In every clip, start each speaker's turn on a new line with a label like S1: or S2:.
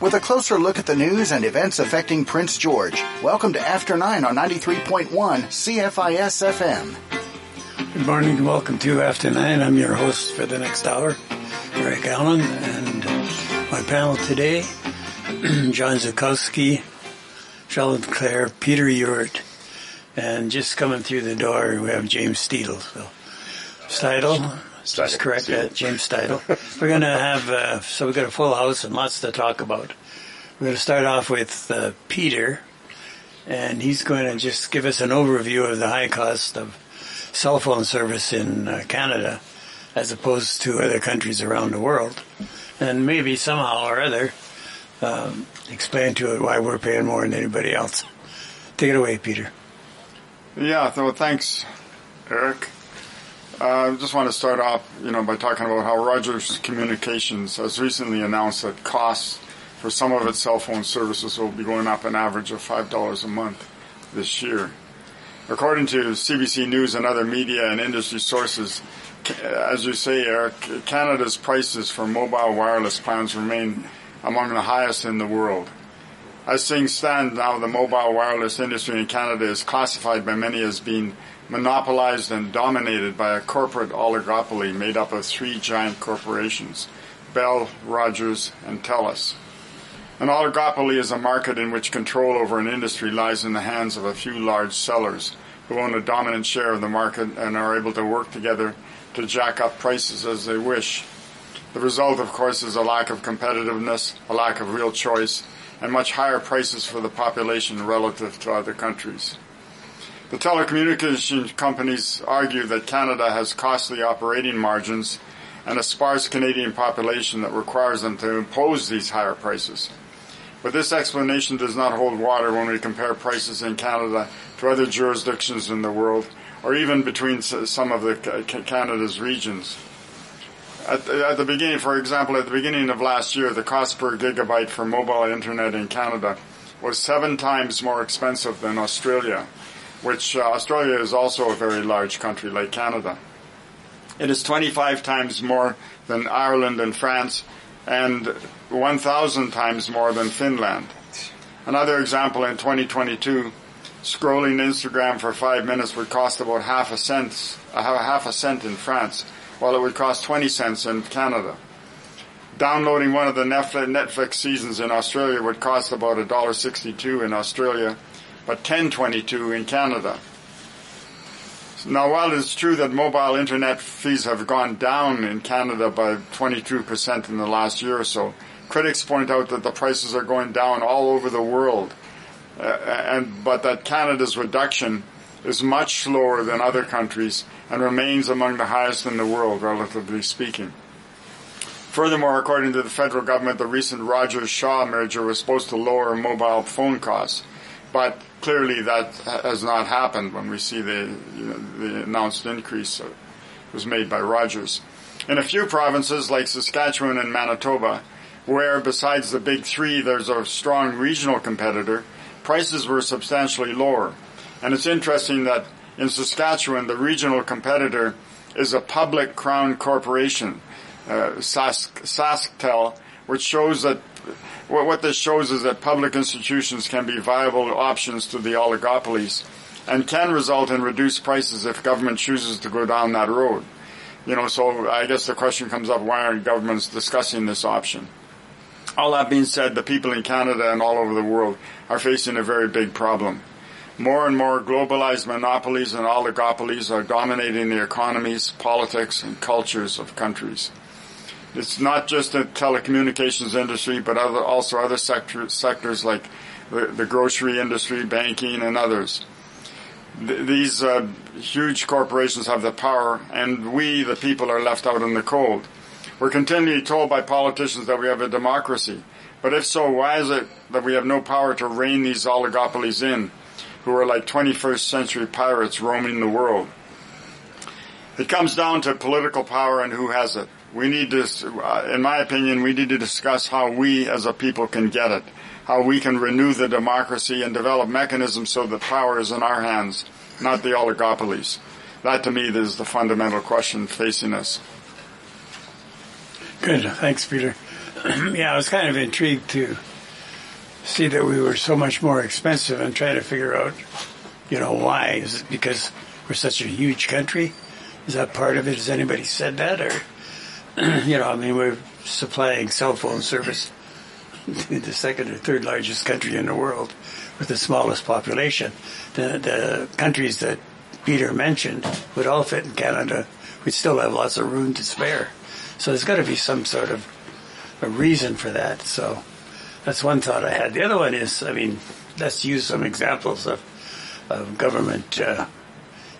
S1: with a closer look at the news and events affecting Prince George. Welcome to After 9 on 93.1 CFIS FM.
S2: Good morning and welcome to After 9. I'm your host for the next hour, Eric Allen, and my panel today, John Zukowski, Sheldon Clare, Peter Ewart, and just coming through the door, we have James Steedle. So, Steidle, just correct that, James Steidle. We're going to have, uh, so we've got a full house and lots to talk about. We're going to start off with uh, Peter, and he's going to just give us an overview of the high cost of cell phone service in uh, Canada as opposed to other countries around the world. And maybe somehow or other um, explain to it why we're paying more than anybody else. Take it away, Peter.
S3: Yeah, so thanks, Eric. Uh, I just want to start off, you know, by talking about how Rogers Communications has recently announced that costs for some of its cell phone services will be going up an average of five dollars a month this year. According to CBC News and other media and industry sources, as you say, Eric, Canada's prices for mobile wireless plans remain among the highest in the world. As things stand now, the mobile wireless industry in Canada is classified by many as being monopolized and dominated by a corporate oligopoly made up of three giant corporations, Bell, Rogers, and TELUS. An oligopoly is a market in which control over an industry lies in the hands of a few large sellers who own a dominant share of the market and are able to work together to jack up prices as they wish. The result, of course, is a lack of competitiveness, a lack of real choice, and much higher prices for the population relative to other countries. The telecommunications companies argue that Canada has costly operating margins and a sparse Canadian population that requires them to impose these higher prices. But this explanation does not hold water when we compare prices in Canada to other jurisdictions in the world, or even between some of the Canada's regions. At the, at the beginning, for example, at the beginning of last year, the cost per gigabyte for mobile internet in Canada was seven times more expensive than Australia, which uh, Australia is also a very large country like Canada. It is 25 times more than Ireland and France, and 1,000 times more than Finland. Another example in 2022, scrolling Instagram for five minutes would cost about half a cent, half a cent in France while it would cost 20 cents in Canada. Downloading one of the Netflix seasons in Australia would cost about $1.62 in Australia, but 10.22 in Canada. Now, while it's true that mobile internet fees have gone down in Canada by 22% in the last year or so, critics point out that the prices are going down all over the world, uh, and but that Canada's reduction is much slower than other countries and remains among the highest in the world, relatively speaking. Furthermore, according to the federal government, the recent Rogers-Shaw merger was supposed to lower mobile phone costs, but clearly that has not happened when we see the, you know, the announced increase that was made by Rogers. In a few provinces like Saskatchewan and Manitoba, where besides the big three there's a strong regional competitor, prices were substantially lower. And it's interesting that in Saskatchewan, the regional competitor is a public crown corporation, uh, Sask, SaskTel, which shows that what this shows is that public institutions can be viable options to the oligopolies and can result in reduced prices if government chooses to go down that road. You know, so I guess the question comes up, why aren't governments discussing this option? All that being said, the people in Canada and all over the world are facing a very big problem. More and more globalized monopolies and oligopolies are dominating the economies, politics, and cultures of countries. It's not just the telecommunications industry, but other, also other sector, sectors like the, the, grocery industry, banking, and others. Th- these uh, huge corporations have the power, and we, the people, are left out in the cold. We're continually told by politicians that we have a democracy. But if so, why is it that we have no power to rein these oligopolies in? who are like 21st century pirates roaming the world. It comes down to political power and who has it. We need to, uh, in my opinion, we need to discuss how we as a people can get it, how we can renew the democracy and develop mechanisms so that power is in our hands, not the oligopolies. That to me is the fundamental question facing us.
S2: Good. Thanks, Peter. yeah, I was kind of intrigued to see that we were so much more expensive and trying to figure out, you know, why. Is it because we're such a huge country? Is that part of it? Has anybody said that? Or, you know, I mean, we're supplying cell phone service to the second or third largest country in the world with the smallest population. The, the countries that Peter mentioned would all fit in Canada. We'd still have lots of room to spare. So there's got to be some sort of a reason for that. So that's one thought I had. The other one is, I mean, let's use some examples of, of government uh,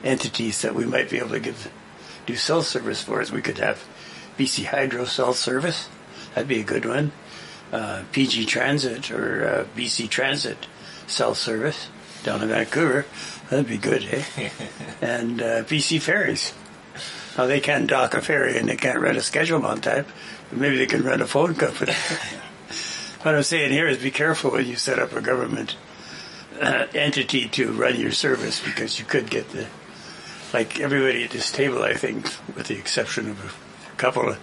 S2: entities that we might be able to give do cell service for. As we could have BC Hydro cell service. That'd be a good one. Uh, PG Transit or uh, BC Transit cell service down in Vancouver. That'd be good, eh? and uh, BC Ferries. Now they can't dock a ferry and they can't run a schedule on time, but maybe they can run a phone company. what I'm saying here is be careful when you set up a government uh, entity to run your service because you could get the, like everybody at this table, I think, with the exception of a couple of,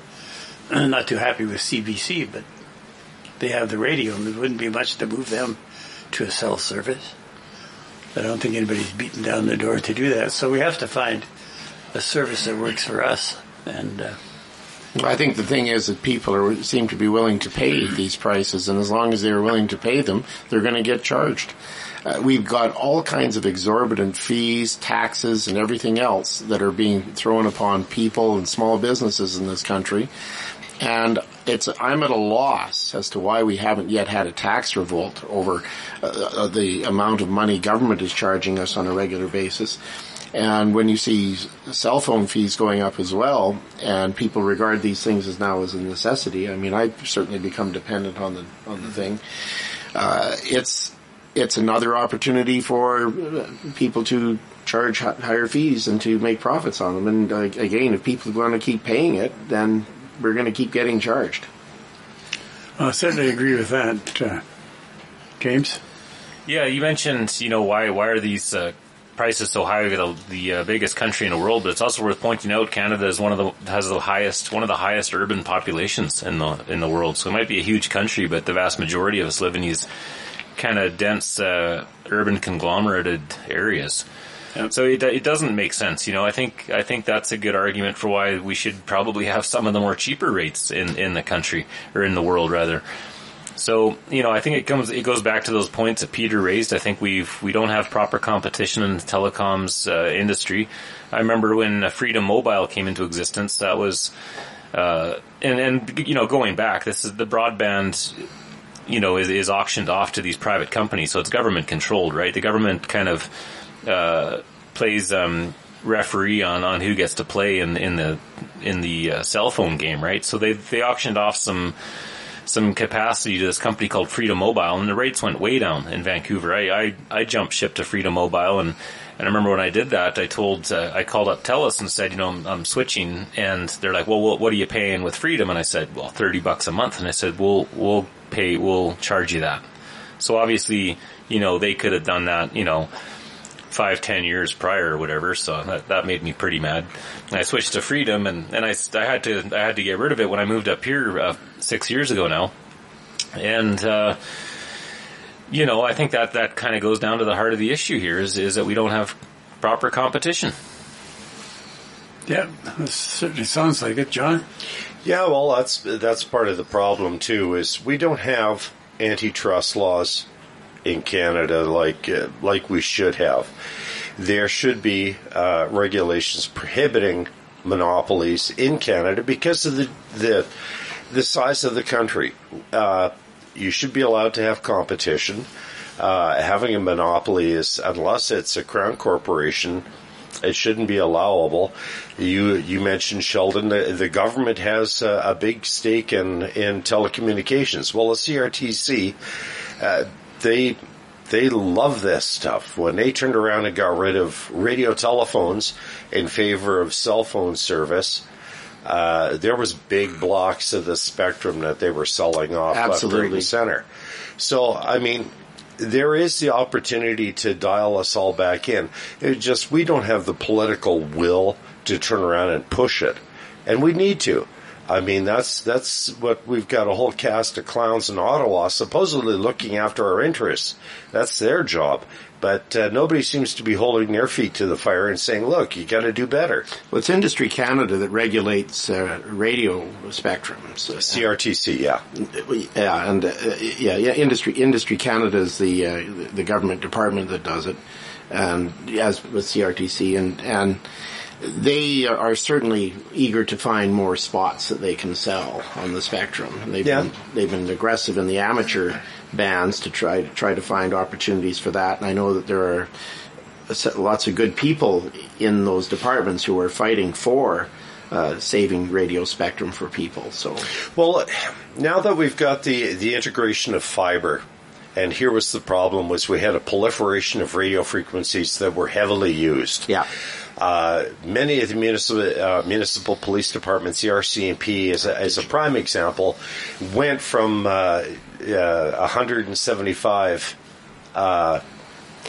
S2: not too happy with CBC, but they have the radio and there wouldn't be much to move them to a cell service. I don't think anybody's beaten down the door to do that. So we have to find a service that works for us. And uh,
S4: I think the thing is that people are, seem to be willing to pay these prices, and as long as they're willing to pay them, they're going to get charged. Uh, we've got all kinds of exorbitant fees, taxes, and everything else that are being thrown upon people and small businesses in this country. And it's I'm at a loss as to why we haven't yet had a tax revolt over uh, uh, the amount of money government is charging us on a regular basis. And when you see cell phone fees going up as well, and people regard these things as now as a necessity, I mean, I've certainly become dependent on the on the thing. Uh, it's it's another opportunity for people to charge higher fees and to make profits on them. And uh, again, if people want to keep paying it, then we're going to keep getting charged.
S2: I certainly agree with that, uh, James.
S5: Yeah, you mentioned you know why why are these uh, prices so high? The, the uh, biggest country in the world, but it's also worth pointing out Canada is one of the has the highest one of the highest urban populations in the in the world. So it might be a huge country, but the vast majority of us live in these kind of dense uh, urban conglomerated areas. So it, it doesn't make sense, you know. I think I think that's a good argument for why we should probably have some of the more cheaper rates in, in the country or in the world rather. So you know, I think it comes it goes back to those points that Peter raised. I think we've we don't have proper competition in the telecoms uh, industry. I remember when Freedom Mobile came into existence. That was uh, and and you know going back, this is the broadband you know, is, is auctioned off to these private companies. So it's government controlled, right? The government kind of uh, plays um, referee on, on who gets to play in in the in the uh, cell phone game, right? So they they auctioned off some some capacity to this company called Freedom Mobile, and the rates went way down in Vancouver. I I, I jumped ship to Freedom Mobile, and and I remember when I did that, I told uh, I called up Telus and said, you know, I'm, I'm, switching, and they're like, well, what, what are you paying with Freedom? And I said, well, thirty bucks a month, and I said, we'll we'll pay, we'll charge you that. So obviously, you know, they could have done that, you know five, ten years prior or whatever. So that, that made me pretty mad. And I switched to Freedom, and, and I, I had to I had to get rid of it when I moved up here uh, six years ago now. And uh, you know, I think that that kind of goes down to the heart of the issue here is is that we don't have proper competition.
S2: Yeah, it certainly sounds like it, John.
S6: Yeah, well, that's that's part of the problem too. Is we don't have antitrust laws in Canada like uh, like we should have. There should be uh, regulations prohibiting monopolies in Canada because of the the, the size of the country. Uh, you should be allowed to have competition. Uh, having a monopoly is unless it's a crown corporation. It shouldn't be allowable. You you mentioned Sheldon. The, the government has a, a, big stake in in telecommunications. Well, the CRTC uh, they they love this stuff. When they turned around and got rid of radio telephones in favor of cell phone service, uh, there was big blocks of the spectrum that they were selling off
S4: Absolutely.
S6: left, right, and center. So, I mean, there is the opportunity to dial us all back in. It just we don't have the political will to turn around and push it, and we need to. I mean, that's that's what we've got a whole cast of clowns in Ottawa supposedly looking after our interests. That's their job. But uh, nobody seems to be holding their feet to the fire and saying, "Look, you got to do better."
S4: Well, it's Industry Canada that regulates uh, radio spectrums.
S6: CRTC, yeah.
S4: Yeah, and uh, yeah, yeah. Industry Industry Canada is the uh, the government department that does it, and as with CRTC, and and they are certainly eager to find more spots that they can sell on the spectrum. They've
S6: Yeah.
S4: been, they've been aggressive in the amateur bands to try to try to find opportunities for that, and I know that there are lots of good people in those departments who are fighting for. Uh, saving radio spectrum for people. So,
S6: Well, now that we've got the the integration of fiber, and here was the problem: was we had a proliferation of radio frequencies that were heavily used.
S4: yeah,
S6: Uh, many of the municipal uh, municipal police departments, the RCMP, as a, as a prime example, went from uh, uh, 175 uh,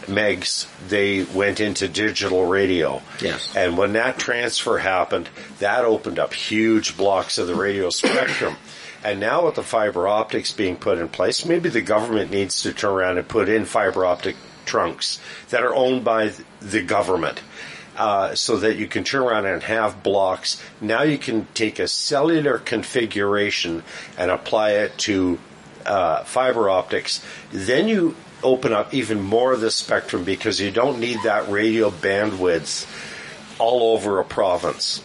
S6: megs. They went into digital radio.
S4: Yes.
S6: and when that transfer happened, that opened up huge blocks of the radio spectrum. And now with the fiber optics being put in place, maybe the government needs to turn around and put in fiber optic trunks that are owned by the government. Uh, so that you can turn around and have blocks. Now you can take a cellular configuration and apply it to uh, fiber optics. Then you open up even more of the spectrum because you don't need that radio bandwidth all over a province.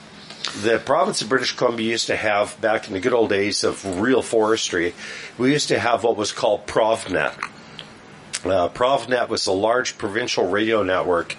S6: The province of British Columbia used to have, back in the good old days of real forestry, we used to have what was called ProvNet. Uh, ProvNet was a large provincial radio network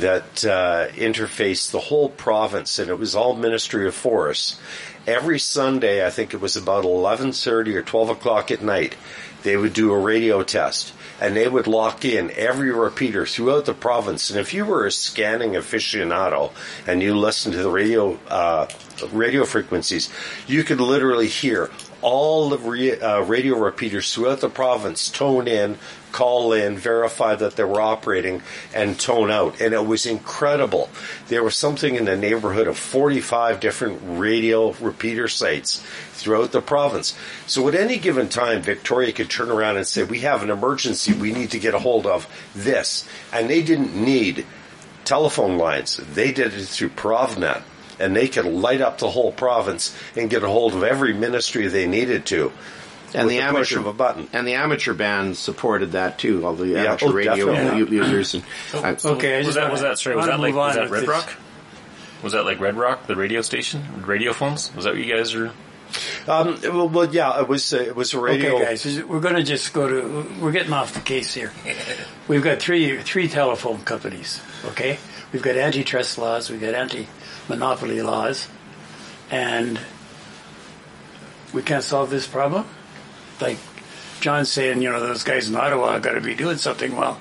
S6: that uh, interfaced the whole province, and it was all Ministry of Forests. Every Sunday, I think it was about eleven thirty or twelve o'clock at night, they would do a radio test, and they would lock in every repeater throughout the province. And if you were a scanning aficionado and you listened to the radio uh, radio frequencies, you could literally hear all the re- uh, radio repeaters throughout the province tone in, call in, verify that they were operating, and tone out. And it was incredible. There was something in the neighborhood of 45 different radio repeater sites throughout the province. So at any given time, Victoria could turn around and say, we have an emergency, we need to get a hold of this. And they didn't need telephone lines. They did it through ProvNet and they could light up the whole province and get a hold of every ministry they needed to.
S4: And the
S6: the
S4: amateur
S6: of a button.
S4: and the amateur bands supported that too. All the
S6: Yeah,
S4: amateur
S6: oh,
S4: radio
S6: definitely.
S4: u- users. And, I-
S2: Okay, I
S5: Was
S2: just
S5: that
S2: wanna-
S5: was that sorry? Was that like was that Red
S2: this.
S5: Rock? Was that like Red Rock, the radio station, radio phones? Was that what you guys are?
S6: Um, well, well, yeah, it was uh, it was a radio.
S2: Okay, guys, we're going to just go to. We're getting off the case here. We've got three three telephone companies. Okay, we've got antitrust laws, we've got anti-monopoly laws, and we can't solve this problem. Like John's saying, you know, those guys in Ottawa have got to be doing something. Well,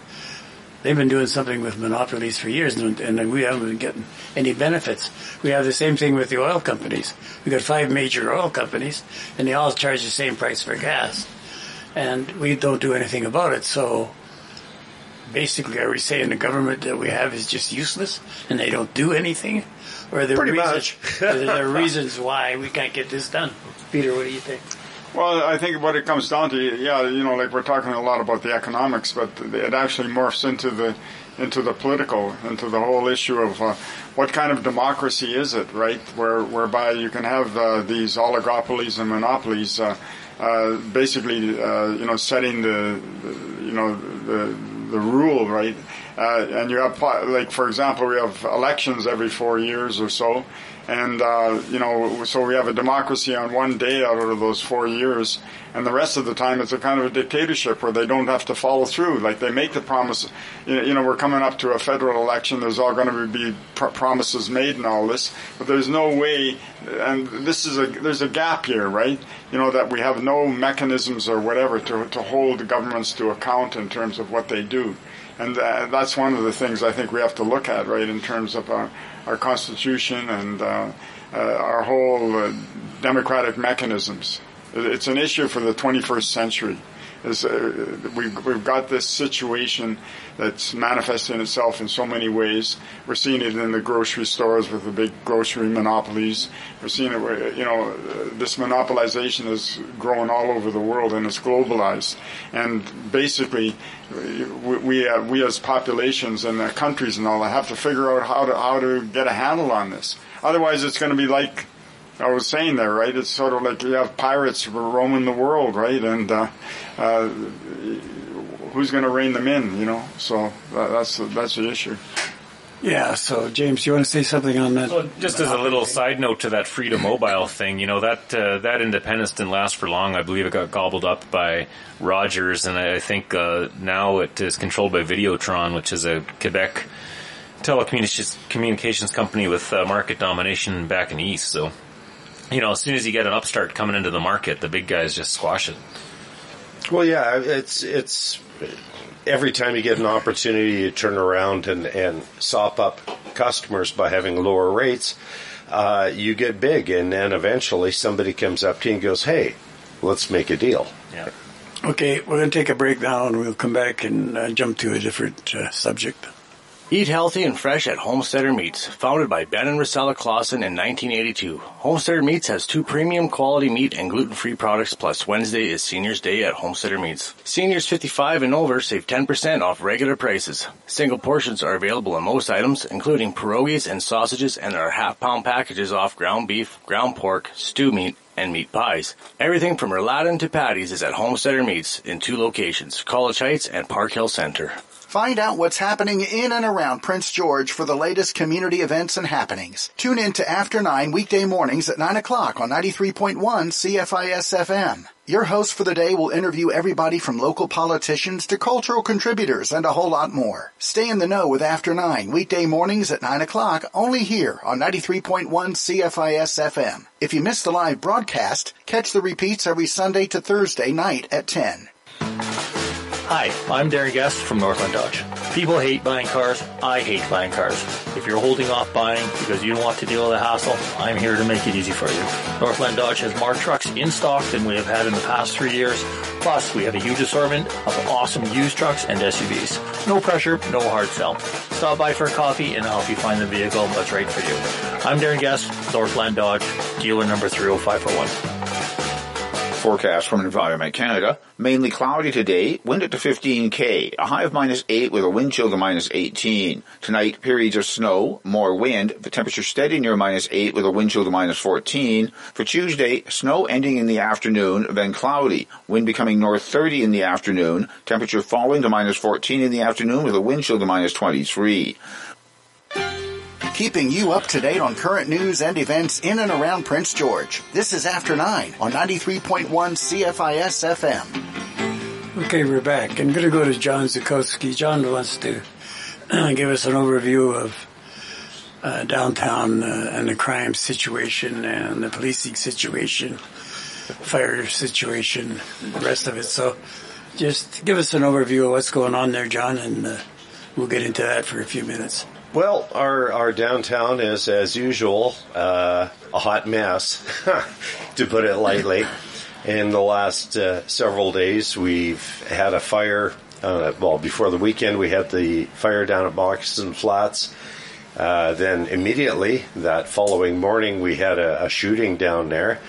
S2: they've been doing something with monopolies for years, and, and we haven't been getting any benefits. We have the same thing with the oil companies. We've got five major oil companies, and they all charge the same price for gas, and we don't do anything about it. So basically, are we saying the government that we have is just useless, and they don't do anything? Or are there,
S6: Pretty
S2: reasons,
S6: much.
S2: are there reasons why we can't get this done? Peter, what do you think?
S3: Well, I think what it comes down to, yeah, you know, like we're talking a lot about the economics, but it actually morphs into the into the political, into the whole issue of uh, what kind of democracy is it, right? Where whereby you can have uh, these oligopolies and monopolies, uh, uh, basically, uh, you know, setting the, the you know the the rule, right? Uh, and you have like, for example, we have elections every four years or so, and uh, you know, so we have a democracy on one day out of those four years, and the rest of the time it's a kind of a dictatorship where they don't have to follow through. Like they make the promise, you know, we're coming up to a federal election. There's all going to be pr- promises made and all this, but there's no way. And this is a there's a gap here, right? You know that we have no mechanisms or whatever to to hold governments to account in terms of what they do. And uh, that's one of the things I think we have to look at, right, in terms of our, our constitution and uh, uh, our whole uh, democratic mechanisms. It's an issue for the 21st century. Is uh, we've, we've got this situation that's manifesting itself in so many ways. We're seeing it in the grocery stores with the big grocery monopolies. We're seeing it, where, you know, this monopolization is growing all over the world and it's globalized. And basically, we we, uh, we as populations and countries and all that have to figure out how to how to get a handle on this. Otherwise, it's going to be like I was saying there, right? It's sort of like you have pirates roaming the world, right? And uh, uh, who's going to rein them in? You know, so that, that's that's the issue.
S2: Yeah. So, James, you want to say something on that?
S5: Well, just as a little side note to that Freedom Mobile thing, you know that uh, that independence didn't last for long. I believe it got gobbled up by Rogers, and I think uh, now it is controlled by Videotron, which is a Quebec telecommunications company with uh, market domination back in the east. So, you know, as soon as you get an upstart coming into the market, the big guys just squash it.
S6: Well, yeah, it's it's every time you get an opportunity to turn around and and sop up customers by having lower rates, uh, you get big, and then eventually somebody comes up to you and goes, "Hey, let's make a deal."
S5: Yeah.
S2: Okay, we're going to take a break now, and we'll come back and uh, jump to a different uh, subject.
S7: Eat healthy and fresh at Homesteader Meats. Founded by Ben and Rosella Clausen in 1982, Homesteader Meats has two premium quality meat and gluten-free products plus Wednesday is Seniors Day at Homesteader Meats. Seniors 55 and over save 10% off regular prices. Single portions are available on most items, including pierogies and sausages and there are half-pound packages off ground beef, ground pork, stew meat, and meat pies. Everything from rouladen to patties is at Homesteader Meats in two locations, College Heights and Park Hill Center.
S1: Find out what's happening in and around Prince George for the latest community events and happenings. Tune in to After 9 weekday mornings at 9 o'clock on 93.1 CFIS FM. Your host for the day will interview everybody from local politicians to cultural contributors and a whole lot more. Stay in the know with After 9 weekday mornings at 9 o'clock only here on 93.1 CFIS FM. If you missed the live broadcast, catch the repeats every Sunday to Thursday night at 10.
S8: Hi, I'm Darren Guest from Northland Dodge. People hate buying cars. I hate buying cars. If you're holding off buying because you don't want to deal with the hassle, I'm here to make it easy for you. Northland Dodge has more trucks in stock than we have had in the past three years. Plus, we have a huge assortment of awesome used trucks and SUVs. No pressure, no hard sell. Stop by for a coffee and I'll help you find the vehicle that's right for you. I'm Darren Guest, Northland Dodge, dealer number 30541.
S9: Forecast from Environment Canada. Mainly cloudy today, wind at to 15k, a high of minus 8 with a wind chill to minus 18. Tonight, periods of snow, more wind, the temperature steady near minus 8 with a wind chill to minus 14. For Tuesday, snow ending in the afternoon, then cloudy, wind becoming north 30 in the afternoon, temperature falling to minus 14 in the afternoon with a wind chill to minus 23
S1: keeping you up to date on current news and events in and around Prince George. This is After 9 on 93.1 CFIS FM.
S2: Okay, we're back. I'm going to go to John Zukowski. John wants to give us an overview of uh, downtown uh, and the crime situation and the policing situation, fire situation, the rest of it. So just give us an overview of what's going on there, John, and uh, we'll get into that for a few minutes.
S6: Well, our, our downtown is, as usual, uh, a hot mess, to put it lightly. In the last uh, several days, we've had a fire. Uh, well, before the weekend, we had the fire down at Moccasin Flats. Uh, then immediately that following morning, we had a, a shooting down there,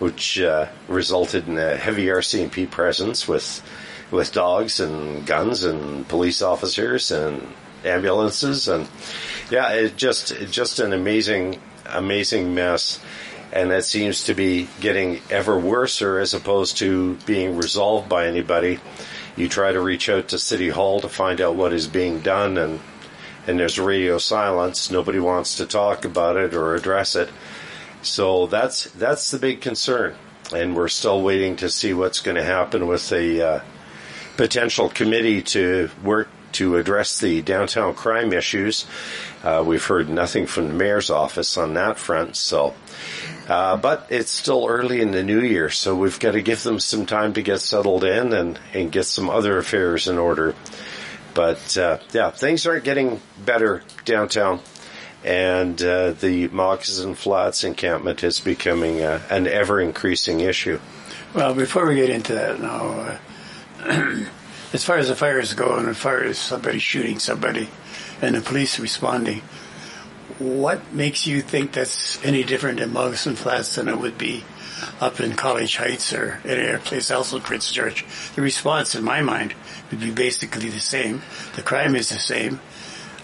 S6: which uh, resulted in a heavy RCMP presence with with dogs and guns and police officers and ambulances and yeah, it just it just an amazing amazing mess, and it seems to be getting ever worse as opposed to being resolved by anybody. You try to reach out to City Hall to find out what is being done, and and there's radio silence. Nobody wants to talk about it or address it. So that's that's the big concern, and we're still waiting to see what's going to happen with the uh, potential committee to work to address the downtown crime issues. Uh, we've heard nothing from the mayor's office on that front, so. Uh, but it's still early in the new year, so we've got to give them some time to get settled in and, and get some other affairs in order. But uh, yeah, things aren't getting better downtown, and uh, the Moccasin Flats encampment is becoming uh, an ever increasing issue.
S2: Well, before we get into that now, uh, as far as the fires go, and as far as somebody shooting somebody, and the police responding, what makes you think that's any different in Moccasin Flats than it would be up in College Heights or any other place else in Prince George? The response, in my mind, would be basically the same. The crime is the same,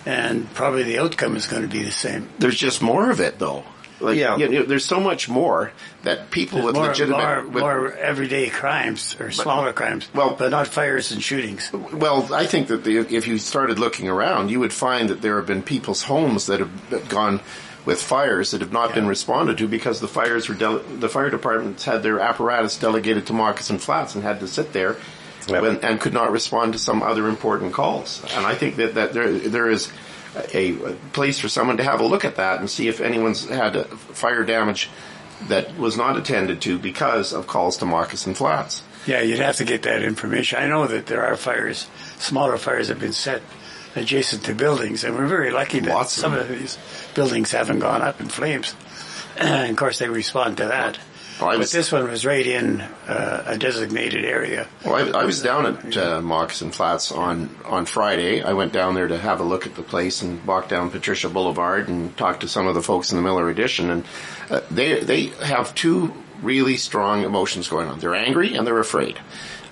S2: and probably the outcome is going to be the same.
S4: There's just more of it, though. Like,
S6: Yeah.
S4: you know, there's so much more that people with
S2: more,
S4: legitimate.
S2: more,
S4: with-
S2: more everyday crimes or smaller crimes,
S4: well-
S2: but not fires and shootings.
S4: Well, I think that the, if you started looking around, you would find that there have been people's homes that have gone with fires that have not been responded to because the fires were dele- the fire departments had their apparatus delegated to Moccasin Flats and had to sit there
S6: Yep.
S4: when, and could not respond to some other important calls. And I think that, that there there is a, a place for someone to have a look at that and see if anyone's had fire damage that was not attended to because of calls to Moccasin Flats.
S2: Yeah, you'd have to get that information. I know that there are fires, smaller fires have been set adjacent to buildings, and we're very lucky that
S4: Lots of
S2: some of these buildings haven't gone up in flames. and of course, they respond to that.
S4: Well, I
S2: but this one was right in uh, a designated area.
S4: Well, I, I was down at uh, Moccasin Flats on, on Friday. I went down there to have a look at the place and walked down Patricia Boulevard and talked to some of the folks in the Millar Addition. And uh, they they have two really strong emotions going on. They're angry and they're afraid.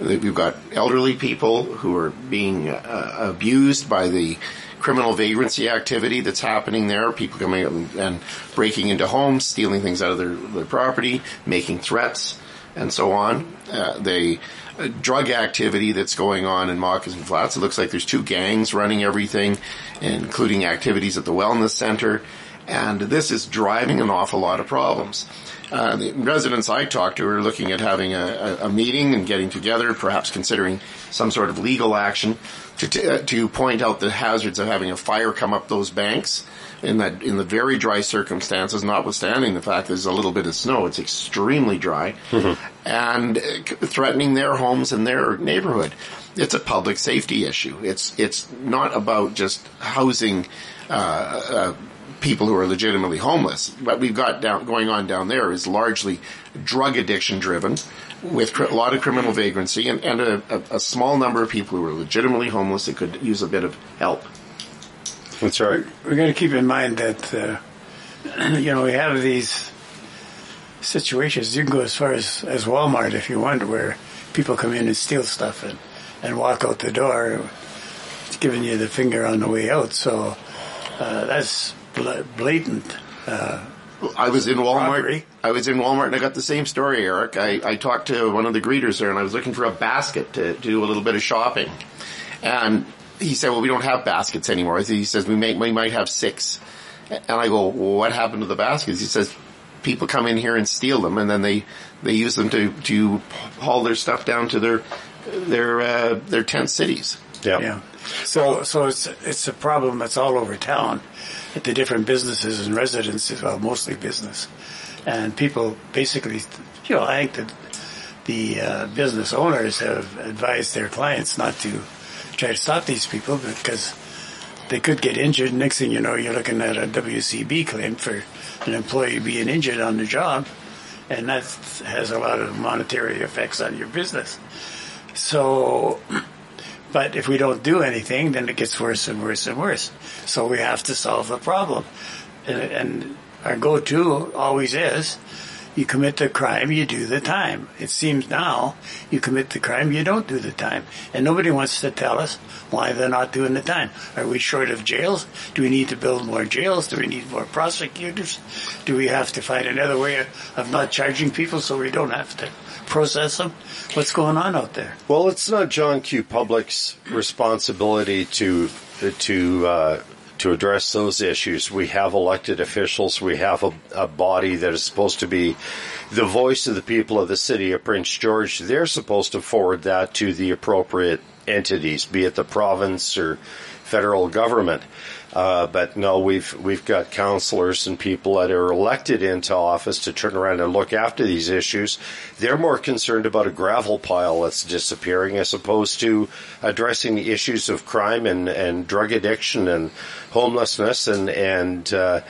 S4: We've got elderly people who are being uh, abused by the criminal vagrancy activity that's happening there. People coming and, breaking into homes, stealing things out of their, their property, making threats, and so on. Uh, the uh, drug activity that's going on in Moccasin Flats. It looks like there's two gangs running everything, including activities at the wellness center. And this is driving an awful lot of problems. Uh, the residents I talked to are looking at having a, a, meeting and getting together, perhaps considering some sort of legal action to, t- uh, to point out the hazards of having a fire come up those banks in that in the very dry circumstances, notwithstanding the fact there's a little bit of snow, it's extremely dry, and uh, threatening their homes and their neighborhood. It's a public safety issue. It's it's not about just housing. Uh, uh, people who are legitimately homeless. What we've got down, going on down there is largely drug addiction driven with cr- a lot of criminal vagrancy and, and a, a, a small number of people who are legitimately homeless that could use a bit of help.
S6: That's right.
S2: We're going to keep in mind that, uh, you know, we have these situations. You can go as far as, as Walmart if you want, where people come in and steal stuff and, and walk out the door, giving you the finger on the way out. So uh, that's bla- blatant. Uh,
S4: I was in Walmart.
S2: Robbery.
S4: I was in Walmart and I got the same story, Eric. I, I talked to one of the greeters there and I was looking for a basket to, to do a little bit of shopping. And he said, well, we don't have baskets anymore. He says, we may, we might have six. And I go, well, what happened to the baskets? He says, people come in here and steal them and then they, they use them to, to haul their stuff down to their, their, uh, their tent cities.
S6: Yeah.
S2: Yeah. So so it's it's a problem that's all over town at the different businesses and residences, well, mostly business, and people basically, you know, I think that the uh, business owners have advised their clients not to try to stop these people because they could get injured. Next thing you know, you're looking at a WCB claim for an employee being injured on the job, and that has a lot of monetary effects on your business. So, but if we don't do anything, then it gets worse and worse and worse. So we have to solve the problem. And, our go-to always is, you commit the crime, you do the time. It seems now, you commit the crime, you don't do the time. And nobody wants to tell us why they're not doing the time. Are we short of jails? Do we need to build more jails? Do we need more prosecutors? Do we have to find another way of not charging people so we don't have to process them? What's going on out there?
S6: Well, it's not John Q. Public's responsibility to to uh, to address those issues. We have elected officials. We have a, a body that is supposed to be the voice of the people of the city of Prince George. They're supposed to forward that to the appropriate entities, be it the province or federal government. Uh, but no, we've we've got councillors and people that are elected into office to turn around and look after these issues. They're more concerned about a gravel pile that's disappearing as opposed to addressing the issues of crime and, and drug addiction and homelessness and and uh,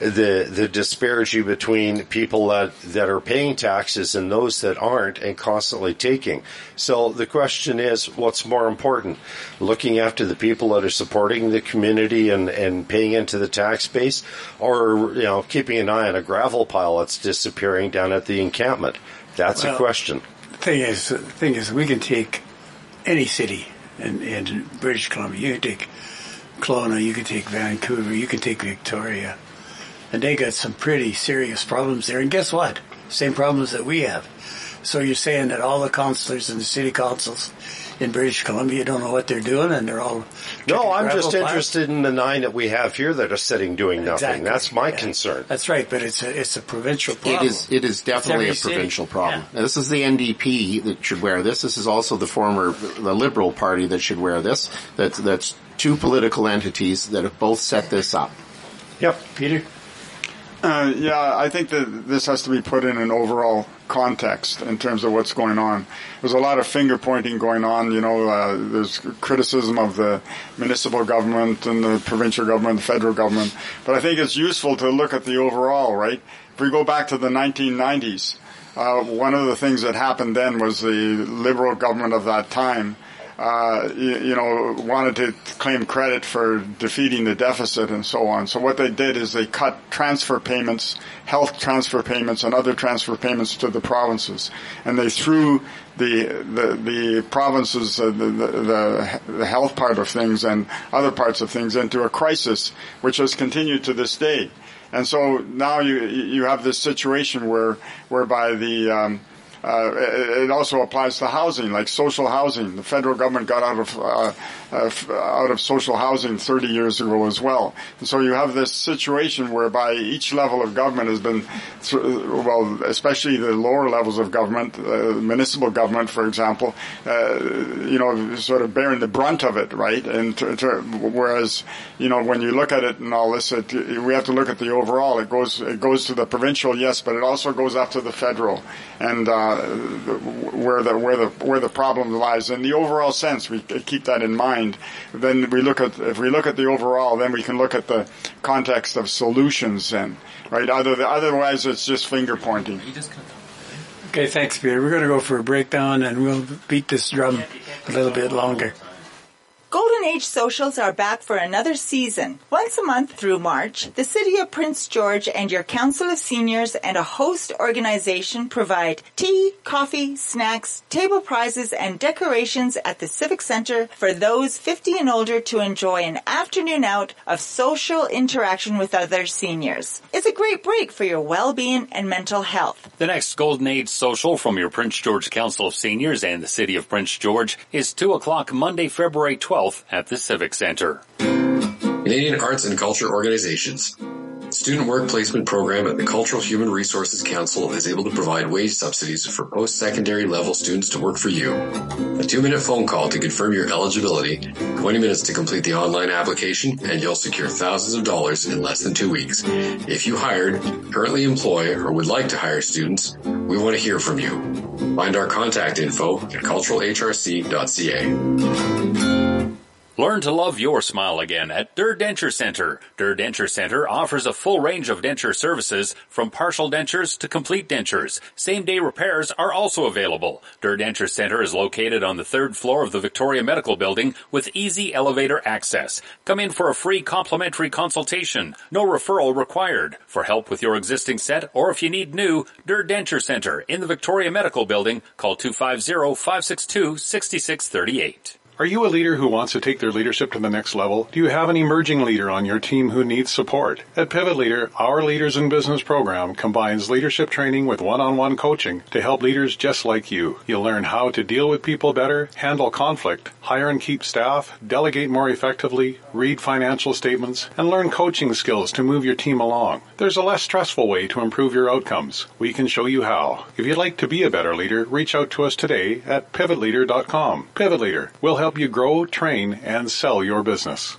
S6: the the disparity between people that that are paying taxes and those that aren't, and constantly taking. So the question is, what's more important, looking after the people that are supporting the community and and paying into the tax base, or you know keeping an eye on a gravel pile that's disappearing down at the encampment? That's
S2: Well,
S6: a question.
S2: thing is, the thing is, we can take any city in, in British Columbia. You can take Kelowna, you can take Vancouver, you can take Victoria, and they got some pretty serious problems there. And guess what? Same problems that we have. So you're saying that all the councillors and the city councils in British Columbia don't know what they're doing, and they're all
S6: No, I'm just
S2: piles?
S6: interested in the nine that we have here that are sitting doing nothing.
S2: Exactly.
S6: That's my
S2: Yeah.
S6: concern.
S2: That's right, but it's a it's a provincial problem.
S4: is. It is definitely
S2: every
S4: a
S2: city.
S4: provincial problem.
S2: Yeah.
S4: This is the NDP that should wear this. This is also the former the Liberal Party that should wear this. That's that's two political entities that have both set this up.
S6: Yep.
S2: Peter.
S3: Uh, yeah, I think that this has to be put in an overall context in terms of what's going on. There's a lot of finger pointing going on. You know, uh, there's criticism of the municipal government and the provincial government, the federal government. But I think it's useful to look at the overall, right? If we go back to the 1990s, uh, one of the things that happened then was the liberal government of that time uh, you, you know, wanted to claim credit for defeating the deficit and so on. So what they did is they cut transfer payments, health transfer payments, and other transfer payments to the provinces, and they threw the the, the provinces, uh, the, the the health part of things and other parts of things into a crisis, which has continued to this day. And so now you you have this situation where whereby the um, uh, it also applies to housing, like social housing. The federal government got out of uh, uh, out of social housing 30 years ago as well. And so you have this situation whereby each level of government has been, th- well, especially the lower levels of government, uh, municipal government, for example, uh, you know, sort of bearing the brunt of it, right? And t- t- whereas, you know, when you look at it and all this, it, we have to look at the overall. It goes it goes to the provincial, yes, but it also goes up to the federal, and uh, where the where the where the problem lies in the overall sense. We keep that in mind. Then we look at if we look at the overall, then we can look at the context of solutions. Then, right? Other otherwise, it's just finger pointing.
S2: Okay, thanks, Peter. We're going to go for a breakdown, and we'll beat this drum a little bit longer.
S10: Golden Age Socials are back for another season. Once a month through March, the City of Prince George and your Council of Seniors and a host organization provide tea, coffee, snacks, table prizes, and decorations at the Civic Center for those 50 and older to enjoy an afternoon out of social interaction with other seniors. It's a great break for your well-being and mental health.
S11: The next Golden Age social from your Prince George Council of Seniors and the City of Prince George is 2 o'clock Monday, February 12th at the Civic Center.
S12: Canadian Arts and Culture Organizations. Student Work Placement Program at the Cultural Human Resources Council is able to provide wage subsidies for post-secondary level students to work for you. A two-minute phone call to confirm your eligibility, 20 minutes to complete the online application, and you'll secure thousands of dollars in less than two weeks. If you hired, currently employ, or would like to hire students, we want to hear from you. Find our contact info at culturalhrc.ca.
S11: Learn to love your smile again at Durr Denture Center. Durr Denture Center offers a full range of denture services from partial dentures to complete dentures. Same day repairs are also available. Durr Denture Center is located on the third floor of the Victoria Medical Building with easy elevator access. Come in for a free complimentary consultation. No referral required. For help with your existing set or if you need new, Durr Denture Center in the Victoria Medical Building, call 250-562-6638.
S13: Are you a leader who wants to take their leadership to the next level? Do you have an emerging leader on your team who needs support? At Pivot Leader, our Leaders in Business program combines leadership training with one-on-one coaching to help leaders just like you. You'll learn how to deal with people better, handle conflict, hire and keep staff, delegate more effectively, read financial statements, and learn coaching skills to move your team along. There's a less stressful way to improve your outcomes. We can show you how. If you'd like to be a better leader, reach out to us today at pivotleader.com. Pivot Leader will help you grow, train, and sell your business.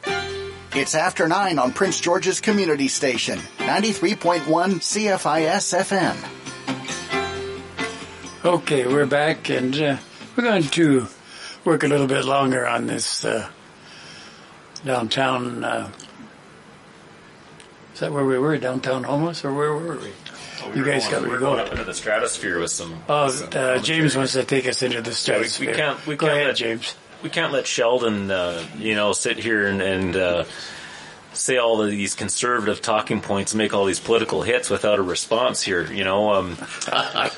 S1: It's after 9 on Prince George's Community Station, 93.1 CFIS FM.
S2: Okay, we're back, and uh, we're going to work a little bit longer on this uh, downtown uh, is that where we were? Downtown homeless, or where were we? you guys got
S5: we're
S2: me
S5: going
S2: going.
S5: up into the stratosphere with some.
S2: Oh,
S5: some
S2: uh, James wants to take us into the
S5: Yeah, we,
S2: stratosphere.
S5: we can't. We
S2: Go
S5: can't
S2: ahead,
S5: let
S2: James.
S5: We can't let Sheldon, uh, you know, sit here and, and uh, say all of these conservative talking points and make all these political hits without a response here. You know, um, I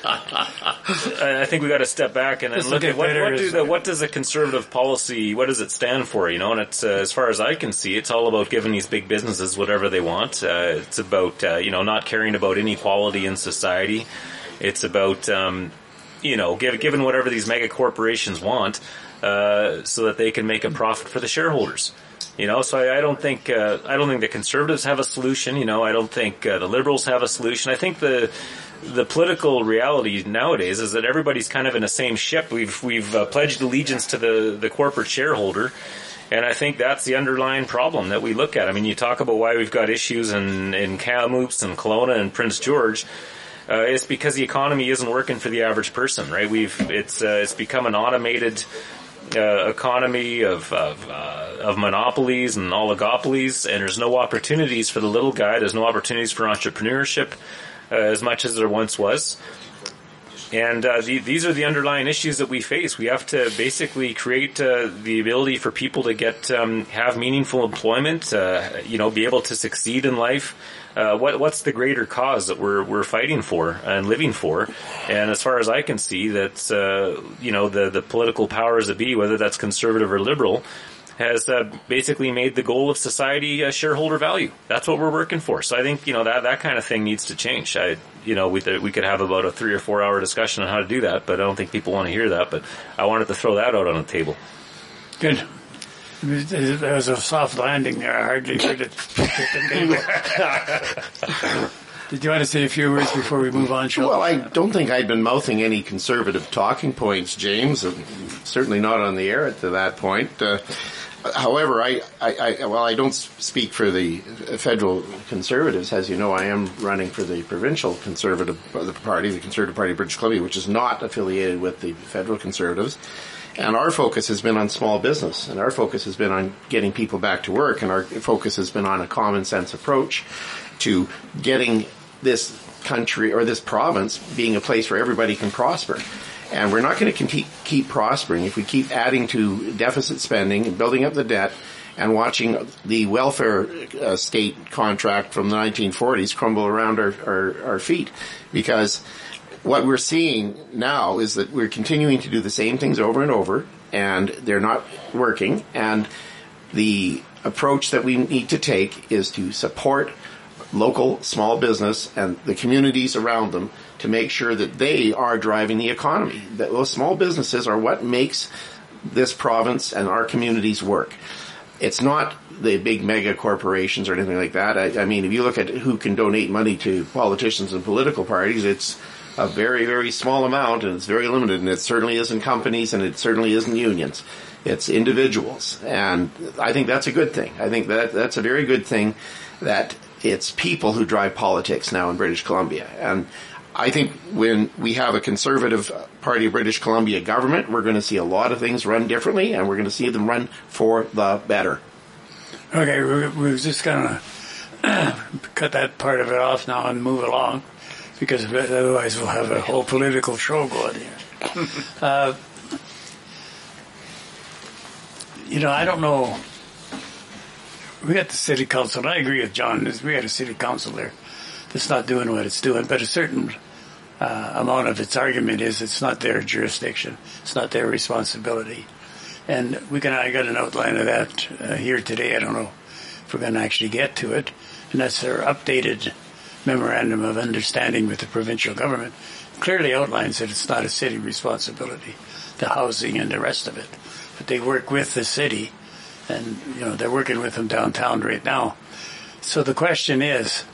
S5: I think we got to step back and, and look at what, what, do the, what does a conservative policy, what does it stand for? You know, and it's uh, as far as I can see, it's all about giving these big businesses whatever they want. Uh, it's about uh, you know not caring about inequality in society. It's about um, you know give, given whatever these mega corporations want, uh, so that they can make a profit for the shareholders. You know, so I, I don't think uh, I don't think the conservatives have a solution. You know, I don't think uh, the liberals have a solution. I think the the political reality nowadays is that everybody's kind of in the same ship. We've we've uh, pledged allegiance to the the corporate shareholder. And I think that's the underlying problem that we look at. I mean, you talk about why we've got issues in, in Kamloops and Kelowna and Prince George. Uh, it's because the economy isn't working for the average person, right? We've it's uh, it's become an automated uh, economy of of, uh, of monopolies and oligopolies, and there's no opportunities for the little guy. There's no opportunities for entrepreneurship uh, as much as there once was. And uh, the, these are the underlying issues that we face. We have to basically create uh, the ability for people to get um, have meaningful employment. Uh, you know, be able to succeed in life. Uh, what what's the greater cause that we're we're fighting for and living for? And as far as I can see, that's uh, you know the the political powers that be, whether that's conservative or liberal, has uh, basically made the goal of society shareholder value. That's what we're working for. So I think you know that that kind of thing needs to change. I you know we we could have about a three or four hour discussion on how to do that, but I don't think people want to hear that. But I wanted to throw that out on the table.
S2: Good. There was a soft landing there. I hardly heard it. Did you want to say a few words before we move on, Sheldon?
S4: Well, I don't think I'd been mouthing any conservative talking points, James. Certainly not on the air to that point. Uh, however, I, I, I, well, I don't speak for the federal conservatives. As you know, I am running for the provincial conservative the party, the Conservative Party of British Columbia, which is not affiliated with the federal conservatives. And our focus has been on small business, and our focus has been on getting people back to work, and our focus has been on a common sense approach to getting this country or this province being a place where everybody can prosper. And we're not going to keep, keep prospering if we keep adding to deficit spending and building up the debt and watching the welfare uh, state contract from the 1940s crumble around our, our, our feet. Because what we're seeing now is that we're continuing to do the same things over and over and they're not working. And the approach that we need to take is to support local small business and the communities around them to make sure that they are driving the economy. That those small businesses are what makes this province and our communities work. It's not the big mega corporations or anything like that. I, I mean, if you look at who can donate money to politicians and political parties, it's a very, very small amount and it's very limited and it certainly isn't companies and it certainly isn't unions. It's individuals. And I think that's a good thing. I think that that's a very good thing that it's people who drive politics now in British Columbia. And I think when we have a conservative party of British Columbia government, we're going to see a lot of things run differently and we're going to see them run for the better.
S2: Okay, we're, we're just going to cut that part of it off now and move along because otherwise we'll have a whole political show going here. uh, you know, I don't know. We got the city council, and I agree with John. We got a city council there that's not doing what it's doing, but a certain uh, amount of its argument is it's not their jurisdiction, it's not their responsibility. And we can, I got an outline of that uh, here today. I don't know if we're going to actually get to it. And that's their updated memorandum of understanding with the provincial government. Clearly outlines that it's not a city responsibility, the housing and the rest of it. But they work with the city and, you know, they're working with them downtown right now. So the question is,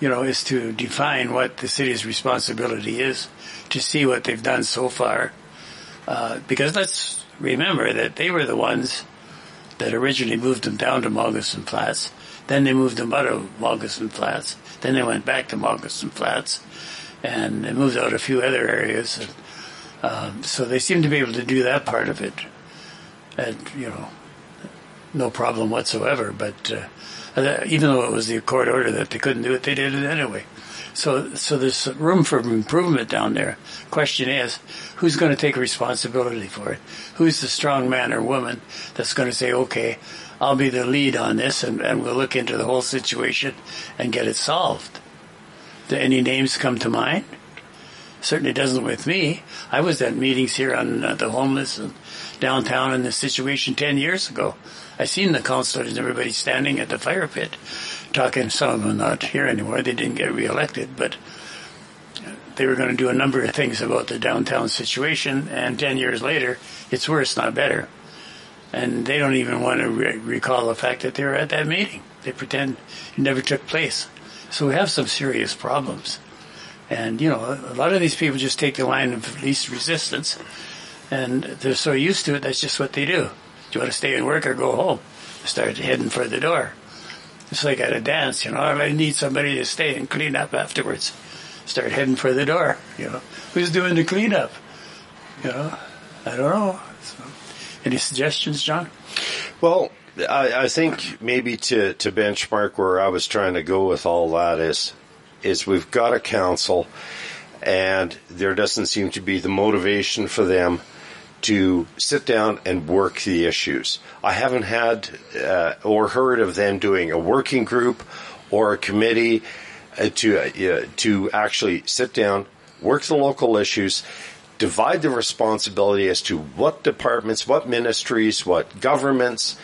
S2: you know, is to define what the city's responsibility is, to see what they've done so far. Uh, because let's remember that they were the ones that originally moved them down to Moccasin Flats. Then they moved them out of Moccasin Flats. Then they went back to Moccasin Flats. And they moved out a few other areas. And, um, so they seem to be able to do that part of it. And, you know, no problem whatsoever. But uh, even though it was the court order that they couldn't do it, they did it anyway. So, so there's room for improvement down there. Question is, who's going to take responsibility for it? Who's the strong man or woman that's going to say, okay, I'll be the lead on this and, and we'll look into the whole situation and get it solved? Do any names come to mind? Certainly doesn't with me. I was at meetings here on uh, the homeless and downtown in the situation 10 years ago. I seen the councilors and everybody standing at the fire pit talking. Some of them not here anymore. They didn't get reelected, but they were going to do a number of things about the downtown situation. And 10 years later, it's worse, not better. And they don't even want to re- recall the fact that they were at that meeting. They pretend it never took place. So we have some serious problems. And, you know, a lot of these people just take the line of least resistance. And they're so used to it, that's just what they do. Do you want to stay and work or go home? Start heading for the door. It's like at a dance, you know, I need somebody to stay and clean up afterwards. Start heading for the door, you know. Who's doing the cleanup? You know, I don't know. So, any suggestions, John?
S6: Well, I, I think maybe to, to benchmark where I was trying to go with all that is is we've got a council and there doesn't seem to be the motivation for them to sit down and work the issues. I haven't had uh, or heard of them doing a working group or a committee uh, to uh, to actually sit down, work the local issues, divide the responsibility as to what departments, what ministries, what governments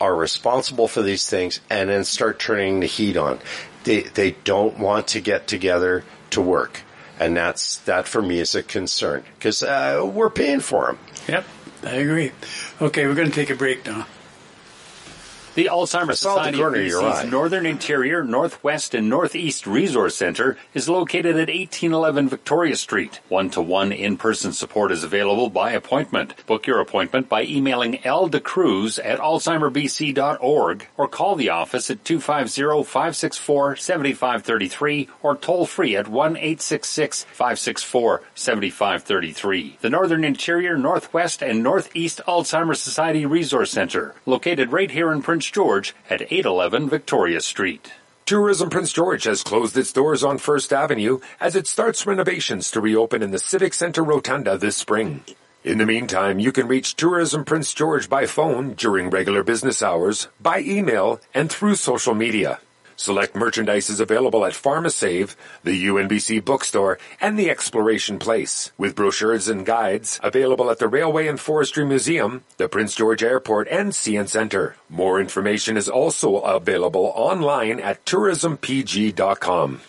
S6: are responsible for these things, and then start turning the heat on. They they don't want to get together to work and that's that for me is a concern because uh, we're paying for them.
S2: Yep, I agree. Okay, we're going to take a break now.
S11: The Alzheimer's Society
S6: corner,
S11: of BC's
S6: right.
S11: Northern Interior, Northwest, and Northeast Resource Center is located at 1811 Victoria Street. One-to-one in-person support is available by appointment. Book your appointment by emailing L. DeCruz at alzheimerbc.org or call the office at 250-564-7533 or toll free at 1-866-564-7533. The Northern Interior, Northwest, and Northeast Alzheimer's Society Resource Center, located right here in Prince George at 811 Victoria Street.
S14: Tourism Prince George has closed its doors on First Avenue as it starts renovations to reopen in the Civic Center Rotunda this spring. In the meantime, you can reach Tourism Prince George by phone during regular business hours, by email, and through social media. Select merchandise is available at PharmaSave, the UNBC bookstore, and the Exploration Place, with brochures and guides available at the Railway and Forestry Museum, the Prince George Airport, and CN Center. More information is also available online at tourismpg.com.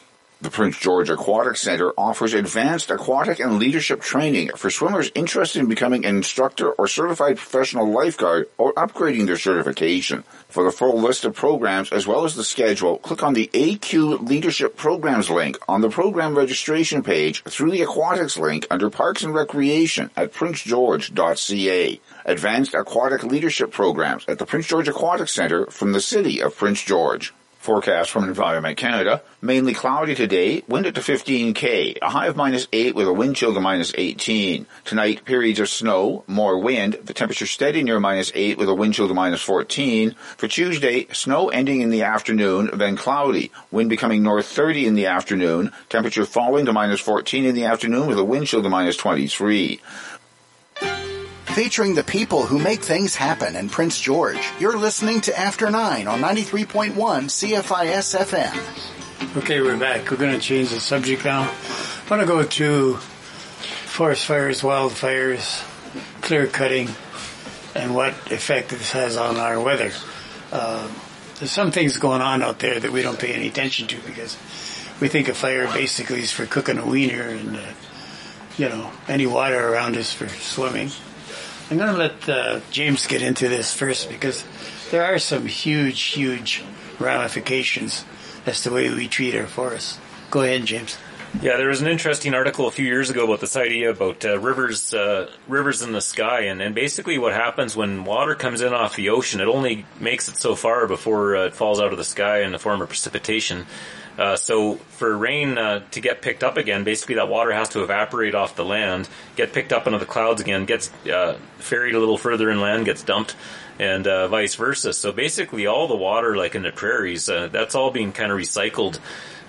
S9: The Prince George Aquatic Center offers advanced aquatic and leadership training for swimmers interested in becoming an instructor or certified professional lifeguard or upgrading their certification. For the full list of programs as well as the schedule, click on the AQ Leadership Programs link on the program registration page through the Aquatics link under Parks and Recreation at princegeorge.ca. Advanced Aquatic Leadership Programs at the Prince George Aquatic Center from the City of Prince George. Forecast from Environment Canada. Mainly cloudy today, wind at to 15k, a high of minus 8 with a wind chill to minus 18. Tonight, periods of snow, more wind, the temperature steady near minus 8 with a wind chill to minus 14. For Tuesday, snow ending in the afternoon, then cloudy, wind becoming north 30 in the afternoon, temperature falling to minus 14 in the afternoon with a wind chill to minus 23.
S1: Featuring the people who make things happen in Prince George. You're listening to After 9 on 93.1 CFIS FM.
S2: Okay, we're back. We're going to change the subject now. I want to go to forest fires, wildfires, clear cutting, and what effect this has on our weather. Uh, there's some things going on out there that we don't pay any attention to because we think a fire basically is for cooking a wiener and, uh, you know, any water around is for swimming. I'm going to let uh, James get into this first because there are some huge, huge ramifications as to the way we treat our forests. Go ahead, James.
S5: Yeah, there was an interesting article a few years ago about this idea about uh, rivers, uh, rivers in the sky, and, and basically what happens when water comes in off the ocean, it only makes it so far before uh, it falls out of the sky in the form of precipitation. Uh, so for rain uh, to get picked up again, basically that water has to evaporate off the land, get picked up into the clouds again, gets uh, ferried a little further inland, gets dumped, and vice versa. So basically, all the water, like in the prairies, that's all being kind of recycled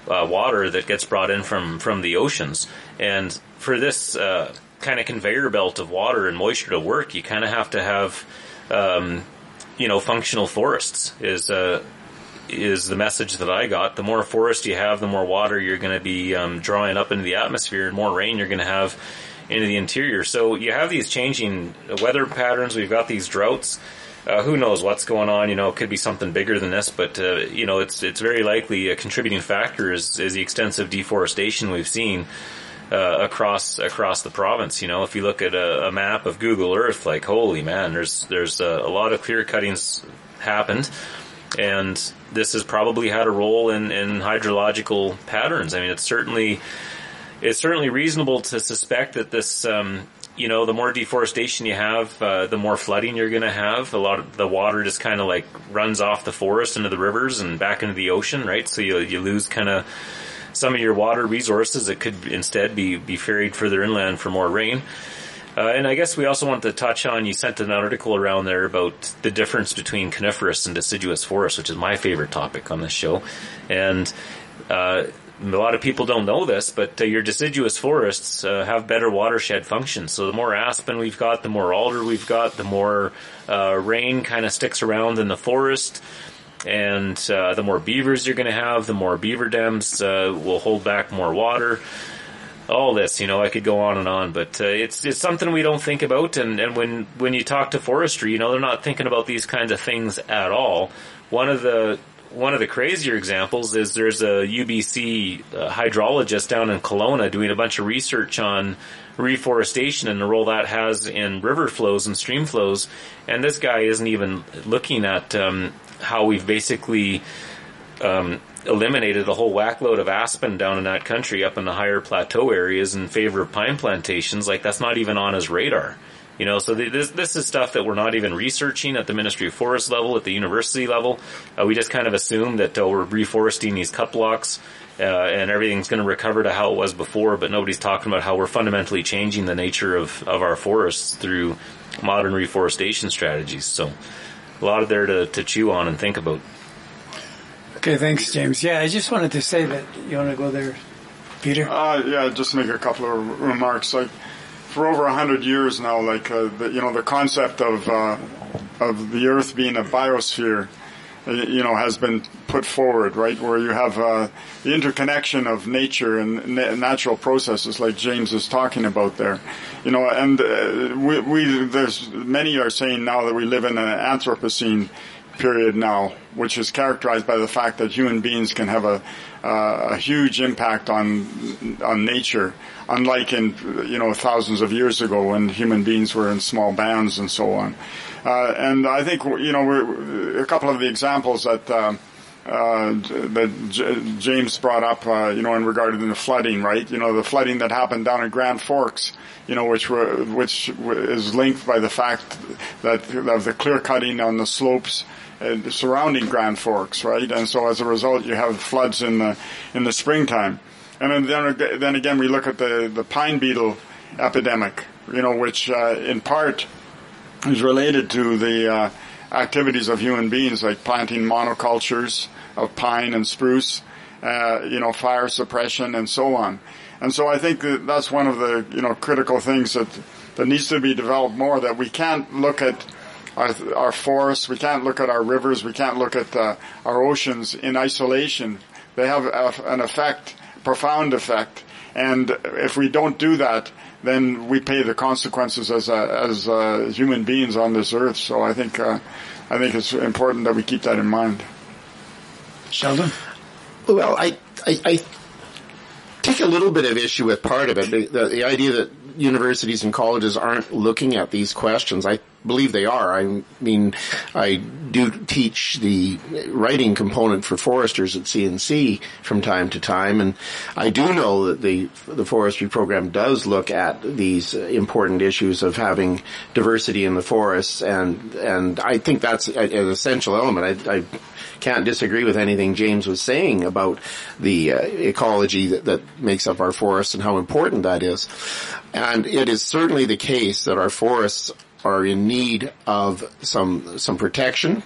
S5: uh, water that gets brought in from from the oceans. And for this uh, kind of conveyor belt of water and moisture to work, you kind of have to have, um, you know, functional forests. Is uh, is the message that I got. The more forest you have, the more water you're going to be um, drawing up into the atmosphere, and more rain you're going to have into the interior. So you have these changing weather patterns. We've got these droughts. Uh, who knows what's going on? You know, it could be something bigger than this, but uh, you know, it's it's very likely a contributing factor is is the extensive deforestation we've seen. Uh, across across the province, you know, if you look at a, a map of Google Earth, like holy man, there's there's a, a lot of clear cuttings happened, and this has probably had a role in, in hydrological patterns. I mean, it's certainly it's certainly reasonable to suspect that this, um, you know, the more deforestation you have, uh, the more flooding you're going to have. A lot of the water just kind of like runs off the forest into the rivers and back into the ocean, right? So you you lose kind of some of your water resources that could instead be be ferried further inland for more rain. Uh, and I guess we also wanted to touch on, you sent an article around there about the difference between coniferous and deciduous forests, which is my favorite topic on this show. And, uh, a lot of people don't know this, but uh, your deciduous forests uh, have better watershed functions. So the more aspen we've got, the more alder we've got, the more uh, rain kind of sticks around in the forest, and uh, the more beavers you're going to have, the more beaver dams uh, will hold back more water all this, you know, I could go on and on, but uh, it's it's something we don't think about. And, and when when you talk to forestry, you know, they're not thinking about these kinds of things at all. One of the one of the crazier examples is there's a UBC uh, hydrologist down in Kelowna doing a bunch of research on reforestation and the role that has in river flows and stream flows. And this guy isn't even looking at um, how we've basically um, eliminated a whole whackload of aspen down in that country up in the higher plateau areas in favor of pine plantations. Like that's not even on his radar. You know, so this this is stuff that we're not even researching at the Ministry of Forest level, at the university level. Uh, we just kind of assume that uh, we're reforesting these cut blocks uh, and everything's going to recover to how it was before, but nobody's talking about how we're fundamentally changing the nature of, of our forests through modern reforestation strategies. So a lot of there to, to chew on and think about.
S2: Okay, thanks, James. Yeah, I just wanted to say that you want to go there, Peter.
S3: Uh, yeah, just make a couple of remarks. Like for over a hundred years now, like uh, the, you know, the concept of uh, of the Earth being a biosphere, you know, has been put forward, right? Where you have uh, the interconnection of nature and na- natural processes, like James is talking about there. You know, and uh, we, we there's many are saying now that we live in an Anthropocene period now, which is characterized by the fact that human beings can have a, uh, a huge impact on on nature, unlike in you know thousands of years ago when human beings were in small bands and so on. Uh, and I think you know a couple of the examples that. Uh, that J- James brought up, uh, you know, in regard to the flooding, right? You know, the flooding that happened down in Grand Forks, you know, which were, which is linked by the fact that of the clear cutting on the slopes uh, surrounding Grand Forks, right? And so as a result, you have floods in the in the springtime. And then then again, we look at the the pine beetle epidemic, you know, which uh, in part is related to the uh, activities of human beings, like planting monocultures of pine and spruce, uh, you know, fire suppression and so on. And so I think that that's one of the you know critical things that that needs to be developed more. That we can't look at our, our forests, we can't look at our rivers, we can't look at uh, our oceans in isolation. They have a, an effect, profound effect, and if we don't do that, then we pay the consequences as uh, as uh, human beings on this earth. So I think uh, I think it's important that we keep that in mind.
S2: Sheldon.
S4: Well, I I, I take a little bit of issue with part of it. The, the, the idea that universities and colleges aren't looking at these questions. I believe they are. I mean, I do teach the writing component for foresters at CNC from time to time, and I do know that the the forestry program does look at these important issues of having diversity in the forests, and and I think that's an essential element. I, I can't disagree with anything James was saying about the uh, ecology that, that makes up our forests and how important that is. And it is certainly the case that our forests are in need of some some protection.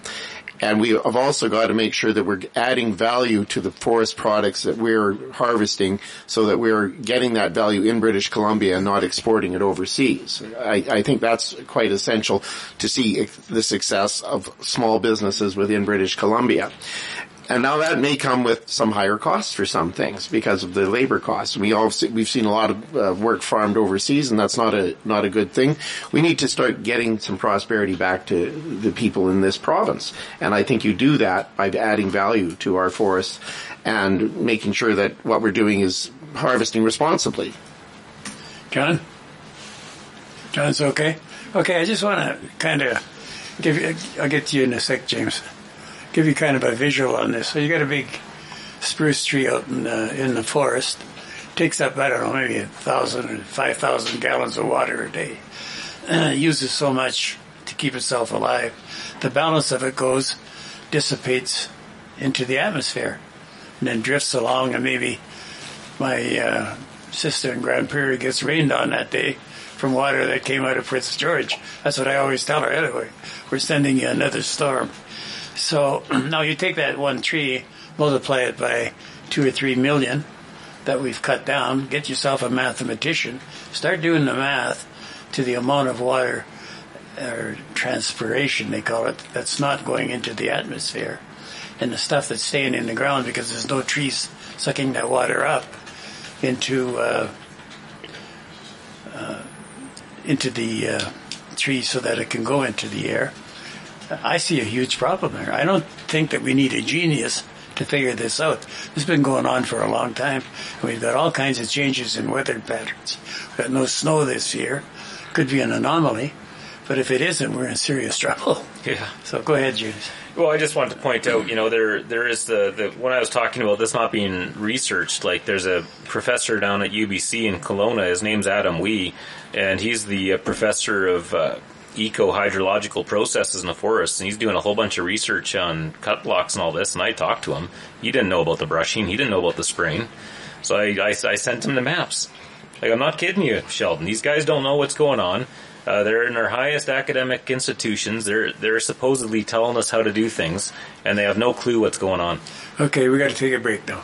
S4: And we have also got to make sure that we're adding value to the forest products that we're harvesting so that we're getting that value in British Columbia and not exporting it overseas. I, I think that's quite essential to see the success of small businesses within British Columbia. And now that may come with some higher costs for some things because of the labor costs. We all we've seen a lot of uh, work farmed overseas, and that's not a not a good thing. We need to start getting some prosperity back to the people in this province, and I think you do that by adding value to our forests and making sure that what we're doing is harvesting responsibly.
S2: John, John's okay. Okay, I just want to kind of give. I'll get to you in a sec, James give you kind of a visual on this. So you got a big spruce tree out in the, in the forest. Takes up, I don't know, maybe a thousand or five thousand gallons of water a day. Uses so much to keep itself alive. The balance of it goes, dissipates into the atmosphere, and then drifts along. And maybe my uh, sister in Grande Prairie gets rained on that day from water that came out of Prince George. That's what I always tell her. Anyway, we're sending you another storm. So now you take that one tree, multiply it by two or three million that we've cut down, get yourself a mathematician, start doing the math to the amount of water or transpiration they call it that's not going into the atmosphere and the stuff that's staying in the ground because there's no trees sucking that water up into uh, uh, into the uh, tree so that it can go into the air. I see a huge problem there. I don't think that we need a genius to figure this out. This has been going on for a long time. We've got all kinds of changes in weather patterns. We've got no snow this year. Could be an anomaly. But if it isn't, we're in serious trouble.
S5: Yeah.
S2: So go ahead, James.
S5: Well, I just wanted to point out, you know, there there is the, the when I was talking about this not being researched, like there's a professor down at UBC in Kelowna. His name's Adam Wei, and he's the uh, professor of uh, eco hydrological processes in the forest, and he's doing a whole bunch of research on cut blocks and all this. And I talked to him. He didn't know about the brushing. He didn't know about the spraying. So I, I, I sent him the maps. Like I'm not kidding you, Sheldon. These guys don't know what's going on. Uh, they're in their highest academic institutions. They're they're supposedly telling us how to do things, and they have no clue what's going on.
S2: Okay, we got to take a break now.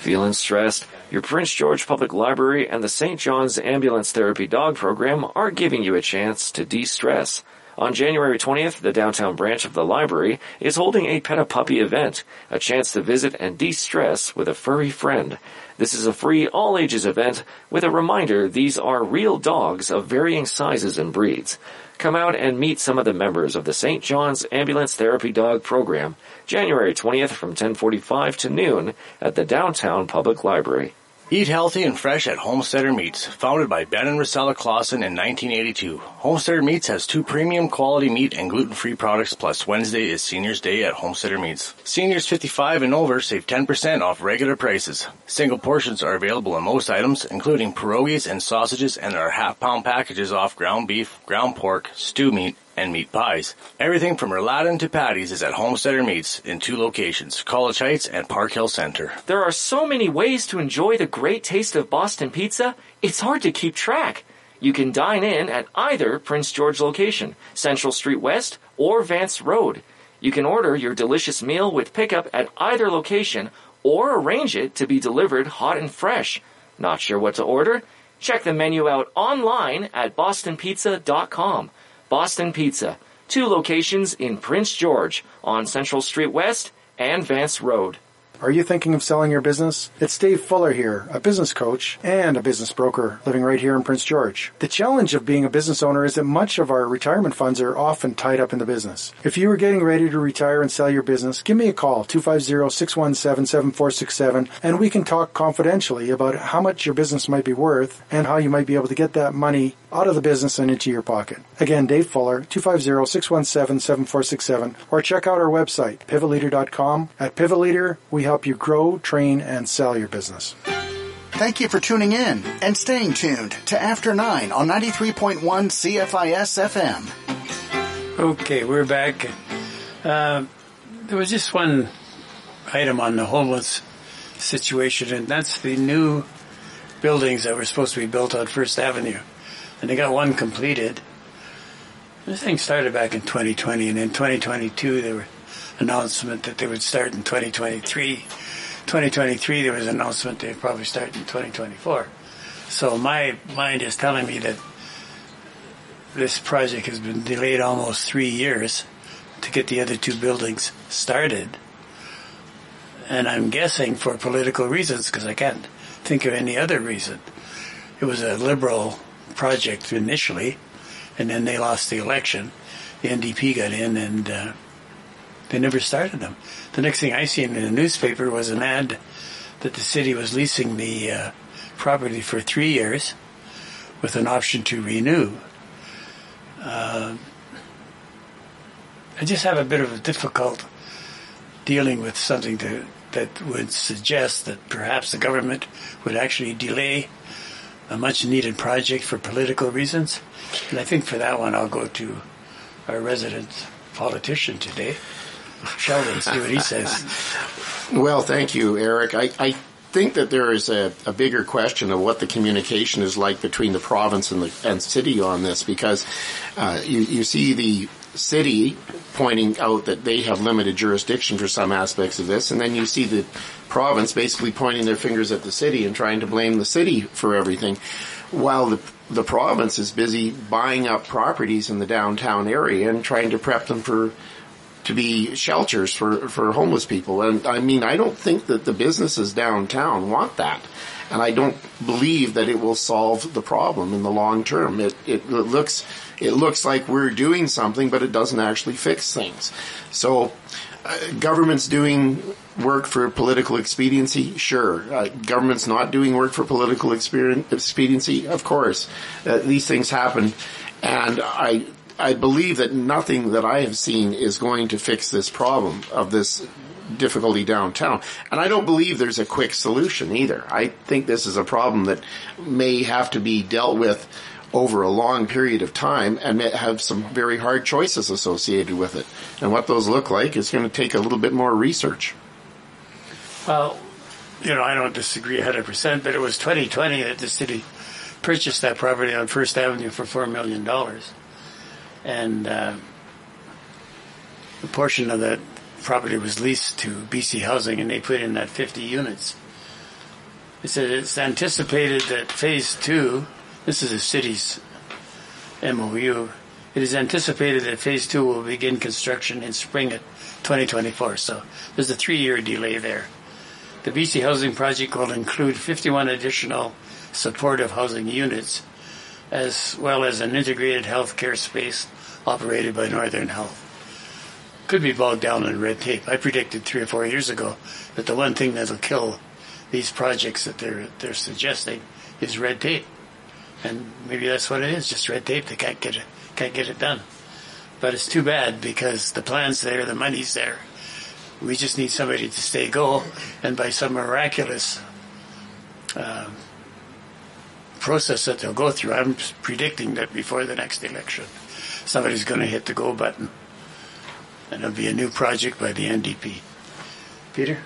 S15: Feeling stressed? Your Prince George Public Library and the St. John's Ambulance Therapy Dog Program are giving you a chance to de-stress. On January 20th, the downtown branch of the library is holding a Pet a Puppy event, a chance to visit and de-stress with a furry friend. This is a free all ages event with a reminder these are real dogs of varying sizes and breeds. Come out and meet some of the members of the St. John's Ambulance Therapy Dog Program, January 20th from 1045 to noon at the Downtown Public Library.
S7: Eat healthy and fresh at Homesteader Meats. Founded by Ben and Rosella Clausen in 1982, Homesteader Meats has two premium quality meat and gluten-free products plus Wednesday is Seniors Day at Homesteader Meats. Seniors 55 and over save 10% off regular prices. Single portions are available on most items, including pierogies and sausages and there are half pound packages off ground beef, ground pork, stew meat, and meat pies. Everything from rouladen to patties is at Homesteader Meats in two locations, College Heights and Park Hill Center.
S16: There are so many ways to enjoy the great taste of Boston pizza, it's hard to keep track. You can dine in at either Prince George location, Central Street West or Vance Road. You can order your delicious meal with pickup at either location or arrange it to be delivered hot and fresh. Not sure what to order? Check the menu out online at bostonpizza.com. Boston Pizza, two locations in Prince George on Central Street West and Vance Road.
S17: Are you thinking of selling your business? It's Dave Fuller here, a business coach and a business broker living right here in Prince George. The challenge of being a business owner is that much of our retirement funds are often tied up in the business. If you are getting ready to retire and sell your business, give me a call, 250-617-7467, and we can talk confidentially about how much your business might be worth and how you might be able to get that money out of the business and into your pocket. Again, Dave Fuller, 250-617-7467, or check out our website, pivotleader.com. At Pivot Leader, we help you grow, train, and sell your business.
S1: Thank you for tuning in and staying tuned to After 9 on 93.1 CFIS FM.
S2: Okay, we're back. Uh, there was just one item on the homeless situation, and that's the new buildings that were supposed to be built on First Avenue. And they got one completed. This thing started back in 2020, and in 2022 there were announcement that they would start in 2023. 2023 there was an announcement they'd probably start in 2024. So my mind is telling me that this project has been delayed almost three years to get the other two buildings started. And I'm guessing for political reasons because I can't think of any other reason. It was a liberal project initially, and then they lost the election. The NDP got in, and uh, they never started them. The next thing I seen in the newspaper was an ad that the city was leasing the uh, property for three years with an option to renew. Uh, I just have a bit of a difficult dealing with something to, that would suggest that perhaps the government would actually delay a much needed project for political reasons. And I think for that one, I'll go to our resident politician today, Sheldon, see what he says.
S4: Well, thank you, Eric. I, I think that there is a, a, bigger question of what the communication is like between the province and the and city on this, because uh, you, you see the city pointing out that they have limited jurisdiction for some aspects of this, and then you see the province basically pointing their fingers at the city and trying to blame the city for everything, while the the province is busy buying up properties in the downtown area and trying to prep them for to be shelters for, for homeless people. And I mean, I don't think that the businesses downtown want that. And I don't believe that it will solve the problem in the long term. It, it, it looks, it looks like we're doing something, but it doesn't actually fix things. So, uh, government's doing work for political expediency? Sure. Uh, government's not doing work for political expediency? Of course. Uh, these things happen. And I, I believe that nothing that I have seen is going to fix this problem of this difficulty downtown. And I don't believe there's a quick solution either. I think this is a problem that may have to be dealt with over a long period of time and have some very hard choices associated with it. And what those look like is going to take a little bit more research.
S2: Well, you know, I don't disagree 100%, but it was 2020 that the city purchased that property on First Avenue for $4 million. And uh, a portion of that property was leased to BC Housing, and they put in that 50 units. They said it's anticipated that phase two, this is the city's MOU, it is anticipated that phase two will begin construction in spring of 2024. So there's a three year delay there. The BC Housing Project will include 51 additional supportive housing units, as well as an integrated healthcare space operated by Northern Health. Could be bogged down in red tape. I predicted three or four years ago that the one thing that'll kill these projects that they're they're suggesting is red tape, and maybe that's what it is, just red tape. They can't get it can't get it done. But it's too bad because the plan's there, the money's there. We just need somebody to stay go, and by some miraculous uh, process that they'll go through, I'm predicting that before the next election, somebody's going to hit the go button, and it'll be a new project by the NDP. Peter.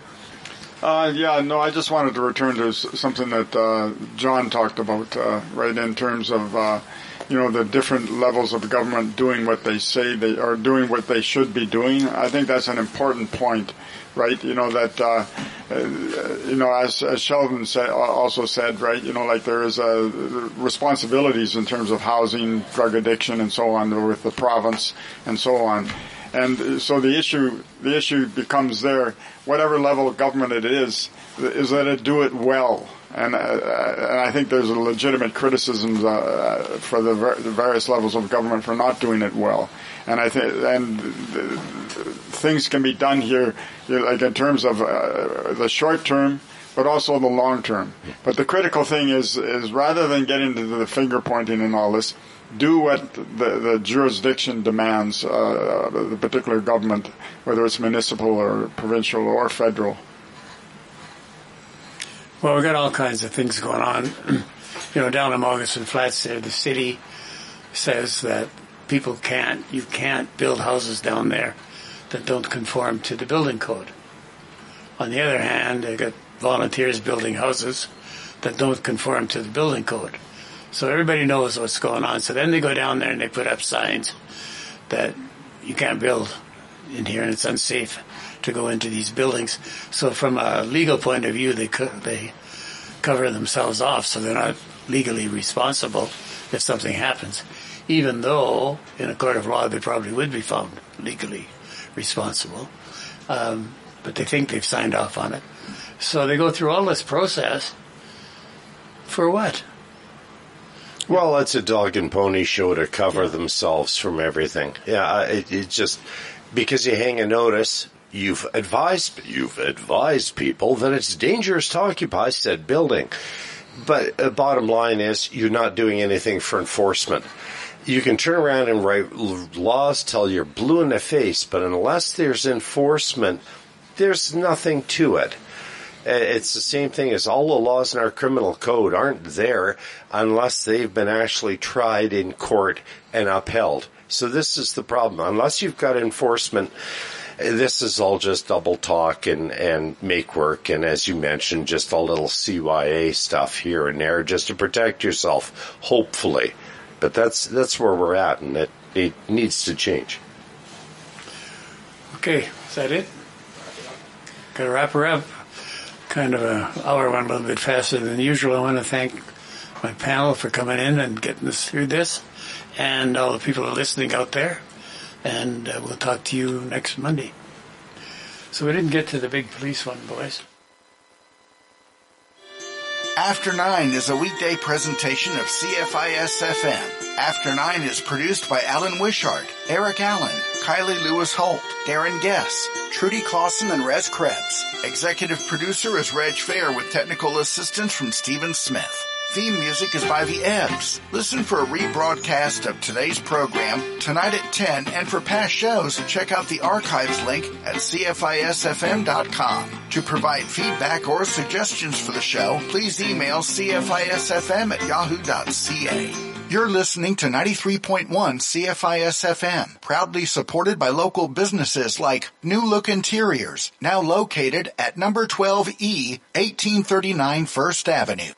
S3: Uh, yeah, no, I just wanted to return to something that uh, John talked about, uh, right, in terms of, uh, you know, the different levels of government doing what they say they are doing what they should be doing. I think that's an important point, right? You know, that, uh, uh, you know, as, as Sheldon also said, right, you know, like there is responsibilities in terms of housing, drug addiction, and so on with the province and so on. And so the issue, the issue becomes there, whatever level of government it is, is that it do it well. And, uh, and I think there's a legitimate criticism uh, for the, ver- the, various levels of government for not doing it well. And I think, and things can be done here, you know, like in terms of uh, the short term, but also the long term. But the critical thing is, is rather than get into the finger pointing and all this, do what the, the jurisdiction demands, uh, the particular government, whether it's municipal or provincial or federal.
S2: Well, we've got all kinds of things going on. you know, down in Moccasin Flats there, the city says that people can't, you can't build houses down there that don't conform to the building code. On the other hand, they've got volunteers building houses that don't conform to the building code. So everybody knows what's going on. So then they go down there and they put up signs that you can't build in here and it's unsafe to go into these buildings. So from a legal point of view, they co- they cover themselves off, so they're not legally responsible if something happens. Even though in a court of law they probably would be found legally responsible, um, but they think they've signed off on it. So they go through all this process for what?
S6: Well, it's a dog and pony show to cover themselves from everything. Yeah, it, it just because you hang a notice, you've advised you've advised people that it's dangerous to occupy said building. But uh, bottom line is, you're not doing anything for enforcement. You can turn around and write laws till you're blue in the face, but unless there's enforcement, there's nothing to it. Uh, it's the same thing as all the laws in our criminal code aren't there unless they've been actually tried in court and upheld. So this is the problem. Unless you've got enforcement, this is all just double talk and, and make work. And as you mentioned, just a little CYA stuff here and there just to protect yourself, hopefully. But that's, that's where we're at and it, it needs to change.
S2: Okay, is that it? Got to wrap her up kind of a hour went a little bit faster than usual. I want to thank my panel for coming in and getting us through this, and all the people listening out there. And uh, we'll talk to you next Monday. So we didn't get to the big police one, boys.
S1: After Nine is a weekday presentation of CFIS FM. After Nine is produced by Alan Wishart, Eric Allen, Kylie Lewis Holt, Darren Guess, Trudy Clausen, and Rez Krebs. Executive producer is Reg Fair with technical assistance from Stephen Smith. Theme music is by The Ebbs. Listen for a rebroadcast of today's program tonight at 10 and for past shows, check out the archives link at CFISFM.com. To provide feedback or suggestions for the show, please email CFISFM at yahoo.ca. You're listening to 93.1 CFISFM, proudly supported by local businesses like New Look Interiors, now located at number 12E, 1839 First Avenue.